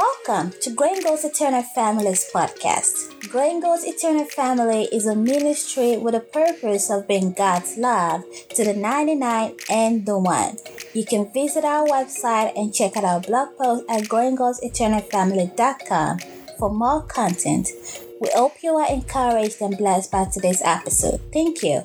Welcome to Growing God's Eternal Families podcast. Growing God's Eternal Family is a ministry with a purpose of being God's love to the 99 and the 1. You can visit our website and check out our blog post at growinggodseternalfamily.com for more content. We hope you are encouraged and blessed by today's episode. Thank you.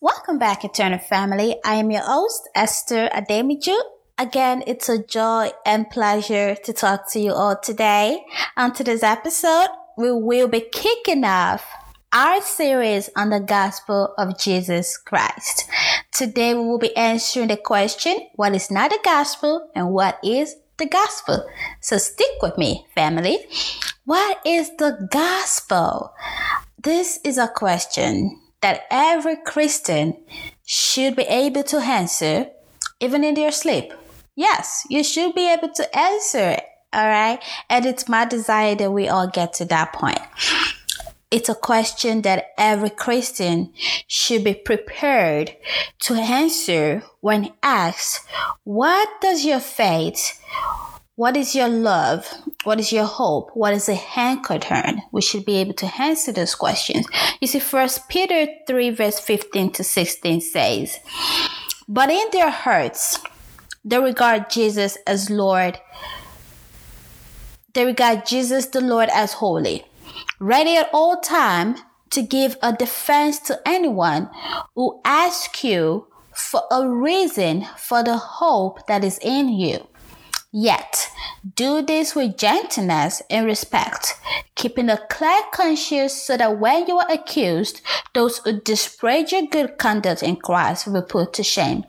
Welcome back, Eternal Family. I am your host, Esther Ademiju. Again, it's a joy and pleasure to talk to you all today. On today's episode, we will be kicking off our series on the gospel of Jesus Christ. Today, we will be answering the question, what is not the gospel and what is the gospel? So stick with me, family. What is the gospel? This is a question that every Christian should be able to answer even in their sleep. Yes, you should be able to answer it. All right. And it's my desire that we all get to that point. It's a question that every Christian should be prepared to answer when asked, what does your faith, what is your love? What is your hope? What is a anchor turn? We should be able to answer those questions. You see, first Peter 3 verse 15 to 16 says, But in their hearts they regard Jesus as Lord. They regard Jesus the Lord as holy, ready at all time to give a defense to anyone who asks you for a reason for the hope that is in you. Yet, do this with gentleness and respect, keeping a clear conscience so that when you are accused, those who disparage your good conduct in Christ will be put to shame.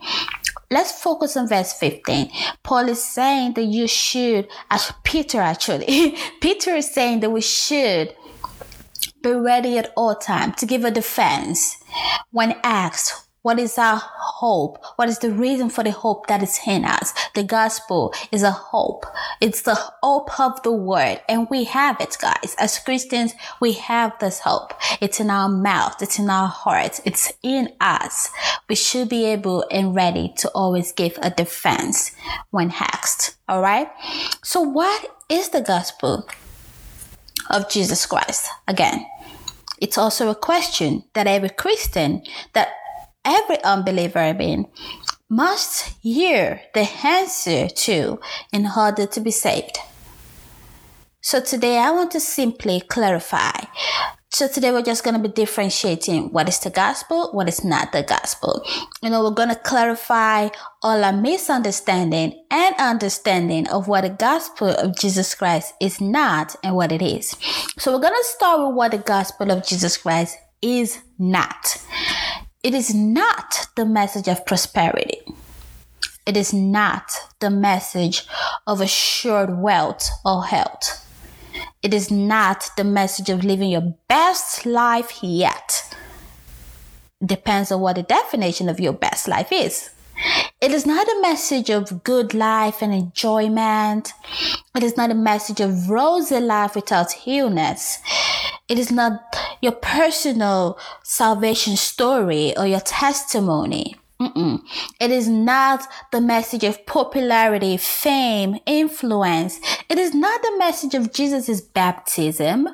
Let's focus on verse 15. Paul is saying that you should, as Peter actually, Peter is saying that we should be ready at all time to give a defense when asked what is our hope? What is the reason for the hope that is in us? The gospel is a hope. It's the hope of the word. And we have it, guys. As Christians, we have this hope. It's in our mouth. It's in our hearts. It's in us. We should be able and ready to always give a defense when asked. All right. So what is the gospel of Jesus Christ? Again, it's also a question that every Christian that every unbeliever, mean, must hear the answer to in order to be saved. So today I want to simply clarify. So today we're just going to be differentiating what is the gospel, what is not the gospel. You know, we're going to clarify all our misunderstanding and understanding of what the gospel of Jesus Christ is not and what it is. So we're going to start with what the gospel of Jesus Christ is not. It is not the message of prosperity. It is not the message of assured wealth or health. It is not the message of living your best life yet. Depends on what the definition of your best life is. It is not a message of good life and enjoyment. It is not a message of rosy life without illness. It is not your personal salvation story or your testimony. Mm-mm. It is not the message of popularity, fame, influence. It is not the message of Jesus' baptism.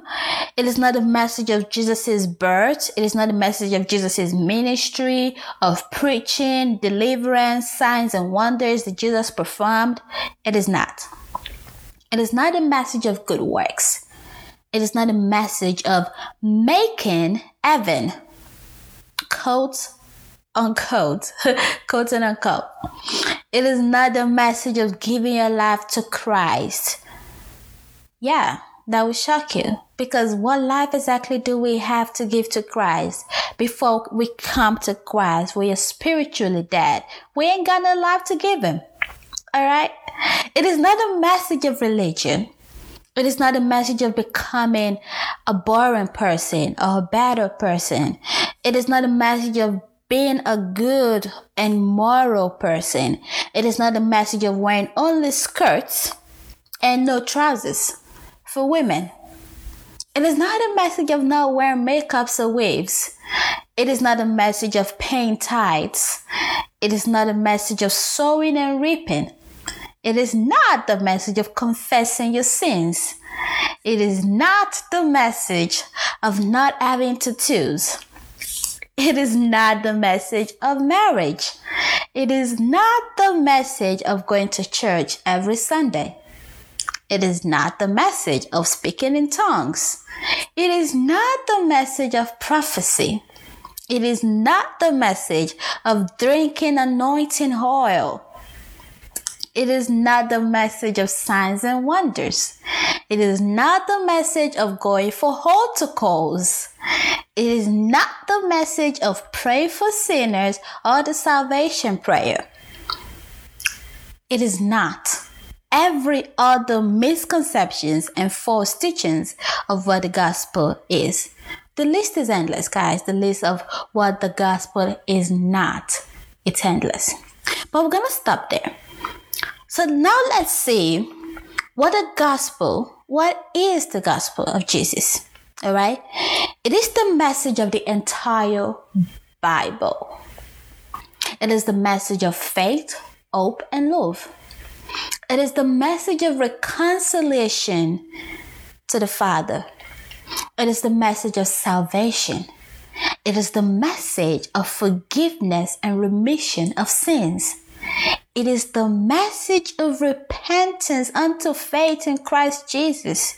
It is not the message of Jesus' birth. It is not the message of Jesus' ministry, of preaching, deliverance, signs and wonders that Jesus performed. It is not. It is not the message of good works. It is not a message of making heaven. Quote unquote. quote and unquote. It is not a message of giving your life to Christ. Yeah, that will shock you. Because what life exactly do we have to give to Christ before we come to Christ? We are spiritually dead. We ain't got no life to give Him. Alright? It is not a message of religion. It is not a message of becoming a boring person or a better person. It is not a message of being a good and moral person. It is not a message of wearing only skirts and no trousers for women. It is not a message of not wearing makeups or waves. It is not a message of paying tithes. It is not a message of sowing and reaping. It is not the message of confessing your sins. It is not the message of not having tattoos. It is not the message of marriage. It is not the message of going to church every Sunday. It is not the message of speaking in tongues. It is not the message of prophecy. It is not the message of drinking anointing oil. It is not the message of signs and wonders. It is not the message of going for calls. It is not the message of pray for sinners or the salvation prayer. It is not every other misconceptions and false teachings of what the gospel is. The list is endless, guys. The list of what the gospel is not. It's endless. But we're gonna stop there. So now let's see what the gospel, what is the gospel of Jesus? All right. It is the message of the entire Bible. It is the message of faith, hope, and love. It is the message of reconciliation to the Father. It is the message of salvation. It is the message of forgiveness and remission of sins. It is the message of repentance unto faith in Christ Jesus.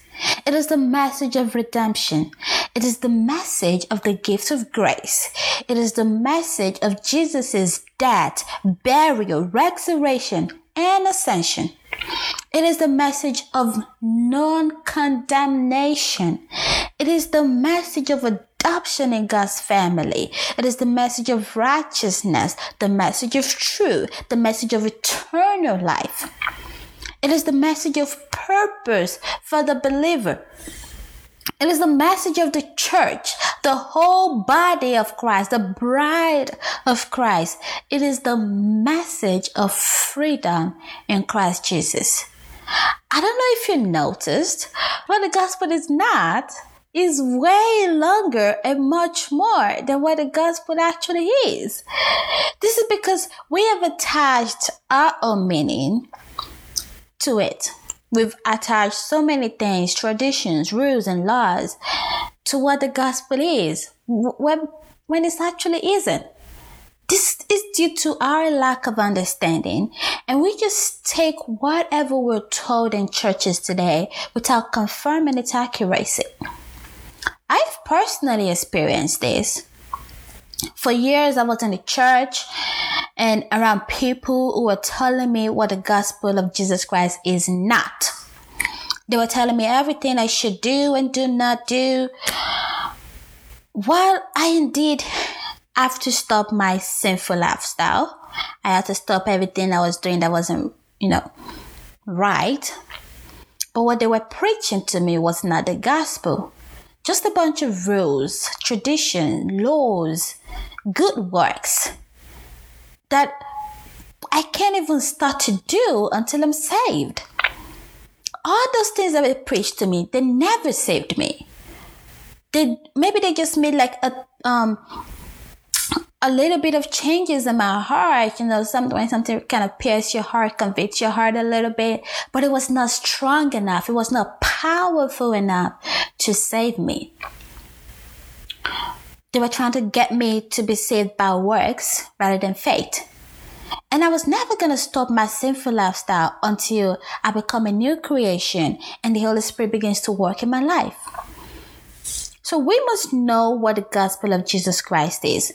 It is the message of redemption. It is the message of the gift of grace. It is the message of Jesus' death, burial, resurrection, and ascension. It is the message of non condemnation. It is the message of a adoption in God's family. It is the message of righteousness, the message of truth, the message of eternal life. It is the message of purpose for the believer. It is the message of the church, the whole body of Christ, the bride of Christ. It is the message of freedom in Christ Jesus. I don't know if you noticed, but the gospel is not is way longer and much more than what the gospel actually is. This is because we have attached our own meaning to it. We've attached so many things, traditions, rules, and laws to what the gospel is, when, when it actually isn't. This is due to our lack of understanding, and we just take whatever we're told in churches today without confirming its accuracy. I've personally experienced this. For years, I was in the church and around people who were telling me what the gospel of Jesus Christ is not. They were telling me everything I should do and do not do. While I indeed have to stop my sinful lifestyle, I had to stop everything I was doing that wasn't, you know, right. But what they were preaching to me was not the gospel just a bunch of rules, tradition, laws, good works that I can't even start to do until I'm saved. All those things that were preached to me, they never saved me. They maybe they just made like a um a little bit of changes in my heart, you know, something when something kind of pierces your heart, convicts your heart a little bit, but it was not strong enough. It was not powerful enough to save me. They were trying to get me to be saved by works rather than faith. And I was never going to stop my sinful lifestyle until I become a new creation and the Holy Spirit begins to work in my life. So we must know what the gospel of Jesus Christ is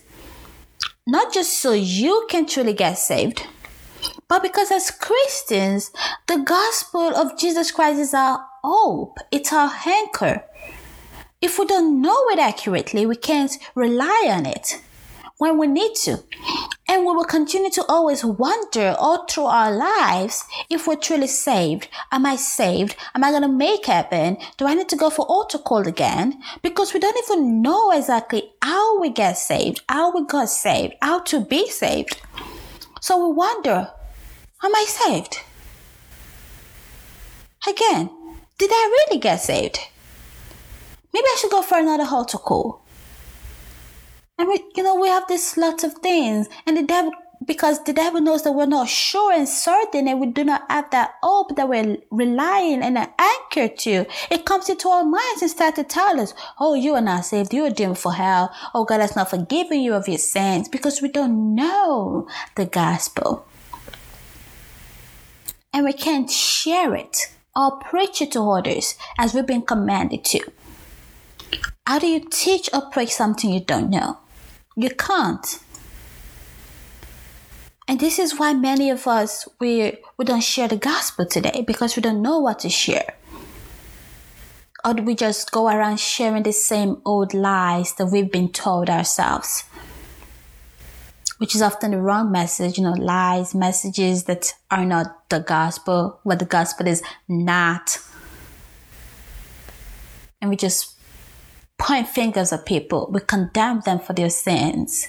not just so you can truly get saved, but because as Christians, the gospel of Jesus Christ is our hope, it's our anchor. If we don't know it accurately, we can't rely on it when we need to. And we will continue to always wonder all through our lives if we're truly saved. Am I saved? Am I going to make heaven? Do I need to go for altar call again? Because we don't even know exactly how we get saved, how we got saved, how to be saved. So we wonder, am I saved? Again, did I really get saved? Maybe I should go for another altar call. We, you know, we have this lots of things, and the devil because the devil knows that we're not sure and certain and we do not have that hope that we're relying and an anchor to. It comes into our minds and starts to tell us, oh, you are not saved. You are doomed for hell. Oh, God has not forgiven you of your sins because we don't know the gospel. And we can't share it or preach it to others as we've been commanded to. How do you teach or preach something you don't know? You can't. And this is why many of us we we don't share the gospel today because we don't know what to share. Or do we just go around sharing the same old lies that we've been told ourselves? Which is often the wrong message, you know, lies, messages that are not the gospel, what the gospel is not. And we just point fingers at people, we condemn them for their sins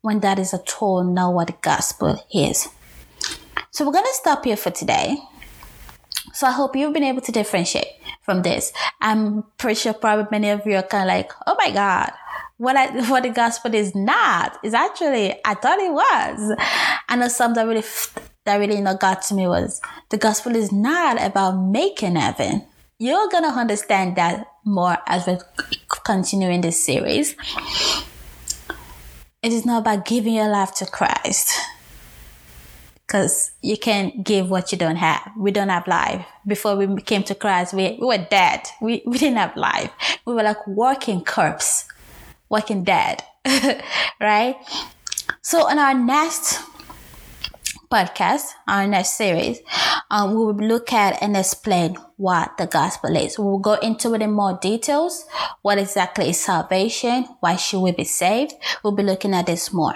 when that is at all not what the gospel is. So we're going to stop here for today. So I hope you've been able to differentiate from this. I'm pretty sure probably many of you are kind of like, oh my God, what I, what the gospel is not is actually, I thought it was. I know some that really, that really, know, got to me was the gospel is not about making heaven. You're going to understand that more as we continue in this series. It is not about giving your life to Christ. Because you can't give what you don't have. We don't have life. Before we came to Christ, we, we were dead. We, we didn't have life. We were like walking corpse, walking dead. right? So on our next podcast, our next series, um, we will look at and explain what the gospel is. We'll go into it in more details. What exactly is salvation? Why should we be saved? We'll be looking at this more.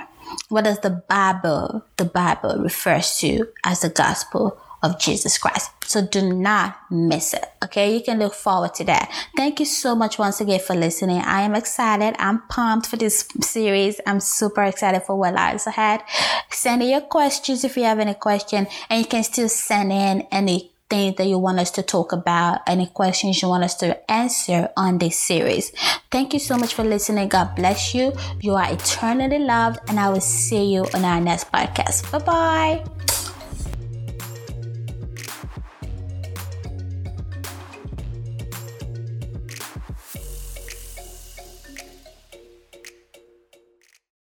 What does the Bible, the Bible refers to as the gospel of Jesus Christ? So do not miss it. Okay. You can look forward to that. Thank you so much once again for listening. I am excited. I'm pumped for this series. I'm super excited for what lies ahead. Send in your questions if you have any question and you can still send in any things that you want us to talk about, any questions you want us to answer on this series. Thank you so much for listening. God bless you. You are eternally loved, and I will see you on our next podcast. Bye bye.